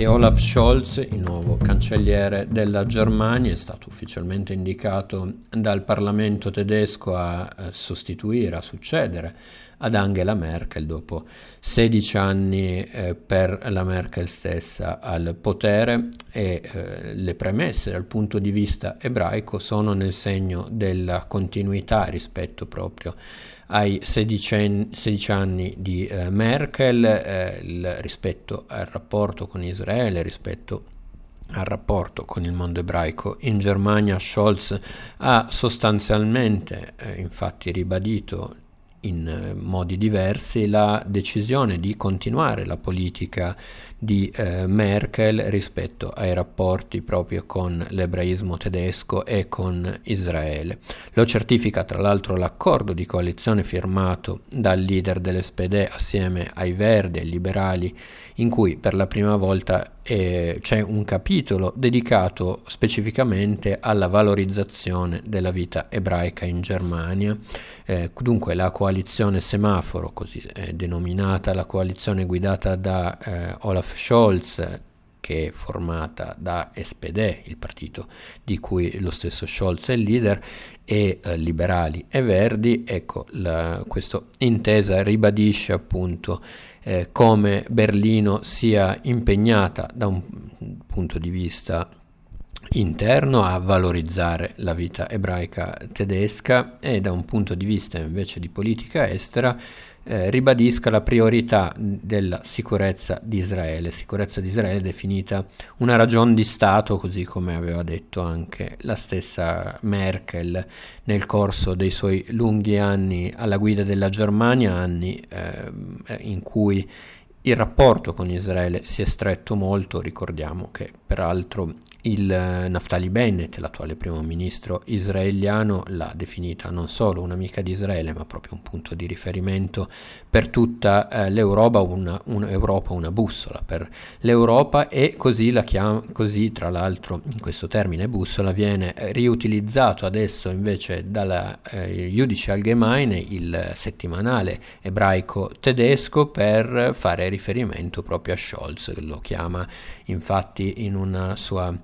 e Olaf Scholz, il nuovo cancelliere della Germania, è stato ufficialmente indicato dal Parlamento tedesco a eh, sostituire, a succedere ad Angela Merkel dopo 16 anni eh, per la Merkel stessa al potere e eh, le premesse dal punto di vista ebraico sono nel segno della continuità rispetto proprio ai 16, 16 anni di eh, Merkel, eh, rispetto al rapporto con Israele, rispetto al rapporto con il mondo ebraico in Germania, Scholz ha sostanzialmente eh, infatti ribadito in eh, modi diversi la decisione di continuare la politica di eh, Merkel rispetto ai rapporti proprio con l'ebraismo tedesco e con Israele. Lo certifica tra l'altro l'accordo di coalizione firmato dal leader dell'SPD assieme ai Verdi e ai liberali in cui per la prima volta eh, c'è un capitolo dedicato specificamente alla valorizzazione della vita ebraica in Germania. Eh, dunque la coalizione semaforo, così è denominata, la coalizione guidata da eh, Olaf Scholz, che è formata da SPD, il partito di cui lo stesso Scholz è il leader, e eh, liberali e verdi, ecco, la, questa intesa ribadisce appunto eh, come Berlino sia impegnata da un punto di vista interno a valorizzare la vita ebraica tedesca e da un punto di vista invece di politica estera eh, ribadisca la priorità della sicurezza di Israele, sicurezza di Israele definita una ragione di Stato, così come aveva detto anche la stessa Merkel nel corso dei suoi lunghi anni alla guida della Germania, anni eh, in cui il rapporto con Israele si è stretto molto, ricordiamo che peraltro il eh, Naftali Bennett, l'attuale primo ministro israeliano, l'ha definita non solo un'amica di Israele, ma proprio un punto di riferimento per tutta eh, l'Europa, una, un'Europa, una bussola per l'Europa e così, la chiama, così tra l'altro questo termine bussola viene riutilizzato adesso invece dal eh, Judice Allgemeine, il settimanale ebraico tedesco, per fare riferimento proprio a Scholz, lo chiama infatti in una sua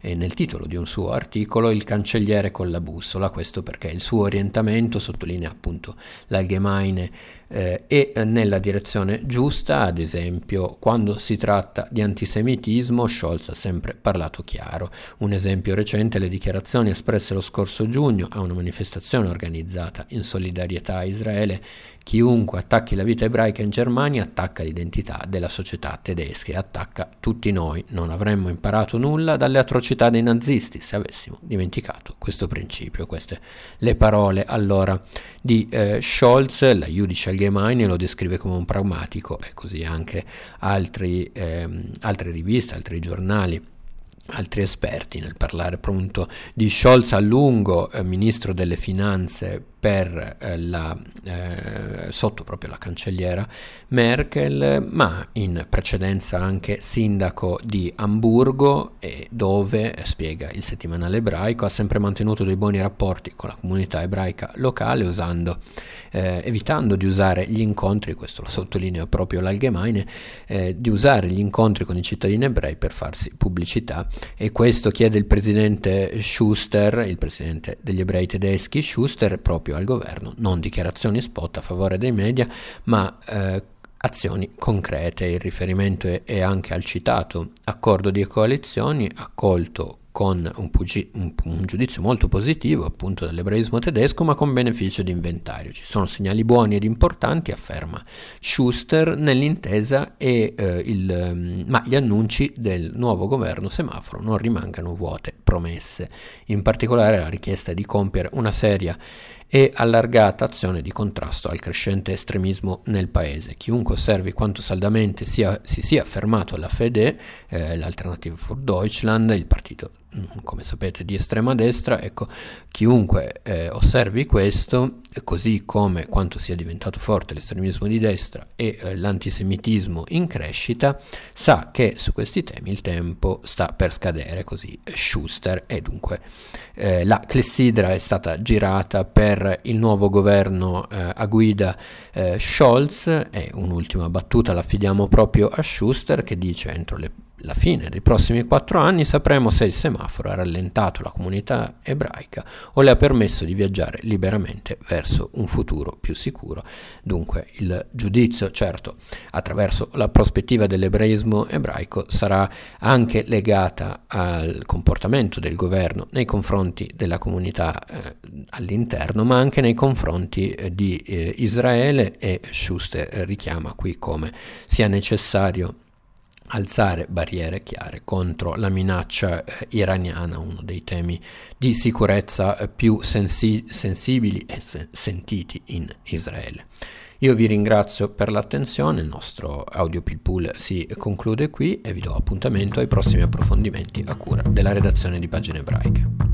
nel titolo di un suo articolo il cancelliere con la bussola, questo perché il suo orientamento sottolinea appunto l'Allgemeine eh, e nella direzione giusta, ad esempio quando si tratta di antisemitismo Scholz ha sempre parlato chiaro. Un esempio recente le dichiarazioni espresse lo scorso giugno a una manifestazione organizzata in solidarietà a Israele Chiunque attacchi la vita ebraica in Germania attacca l'identità della società tedesca e attacca tutti noi. Non avremmo imparato nulla dalle atrocità dei nazisti se avessimo dimenticato questo principio. Queste le parole allora di eh, Scholz, la Judice Allgemeine lo descrive come un pragmatico e così anche altri, ehm, altre riviste, altri giornali altri esperti nel parlare appunto di Scholz a lungo, eh, ministro delle finanze per eh, la, eh, sotto proprio la cancelliera Merkel, ma in precedenza anche sindaco di Amburgo dove, spiega il settimanale ebraico, ha sempre mantenuto dei buoni rapporti con la comunità ebraica locale usando, eh, evitando di usare gli incontri, questo lo sottolineo proprio l'Algemeine, eh, di usare gli incontri con i cittadini ebrei per farsi pubblicità. E questo chiede il presidente Schuster, il presidente degli ebrei tedeschi, Schuster proprio proprio al governo, non dichiarazioni spot a favore dei media, ma eh, azioni concrete. Il riferimento è, è, anche al citato accordo di coalizioni accolto con un, pugi- un, un, giudizio molto positivo appunto dell'ebraismo tedesco, ma con beneficio di inventario. Ci sono segnali buoni ed importanti, afferma Schuster, nell'intesa e eh, il, mm, ma gli annunci del nuovo governo semaforo non rimangano vuote promesse. In particolare la richiesta di compiere una seria e allargata azione di contrasto al crescente estremismo nel paese. Chiunque osservi quanto saldamente sia, si sia affermato la Fede, eh, l'Alternative for Deutschland, il partito come sapete, di estrema destra, ecco, chiunque eh, osservi questo, così come quanto sia diventato forte l'estremismo di destra e eh, l'antisemitismo in crescita, sa che su questi temi il tempo sta per scadere, così Schuster, e dunque eh, la clessidra è stata girata per il nuovo governo eh, a guida eh, Scholz, e un'ultima battuta la affidiamo proprio a Schuster che dice entro le la fine dei prossimi quattro anni sapremo se il semaforo ha rallentato la comunità ebraica o le ha permesso di viaggiare liberamente verso un futuro più sicuro. Dunque il giudizio, certo, attraverso la prospettiva dell'ebraismo ebraico sarà anche legata al comportamento del governo nei confronti della comunità eh, all'interno, ma anche nei confronti eh, di eh, Israele e Schuster richiama qui come sia necessario alzare barriere chiare contro la minaccia eh, iraniana, uno dei temi di sicurezza eh, più sensi- sensibili e se- sentiti in Israele. Io vi ringrazio per l'attenzione, il nostro audio Pilpool si conclude qui e vi do appuntamento ai prossimi approfondimenti a cura della redazione di Pagine Ebraiche.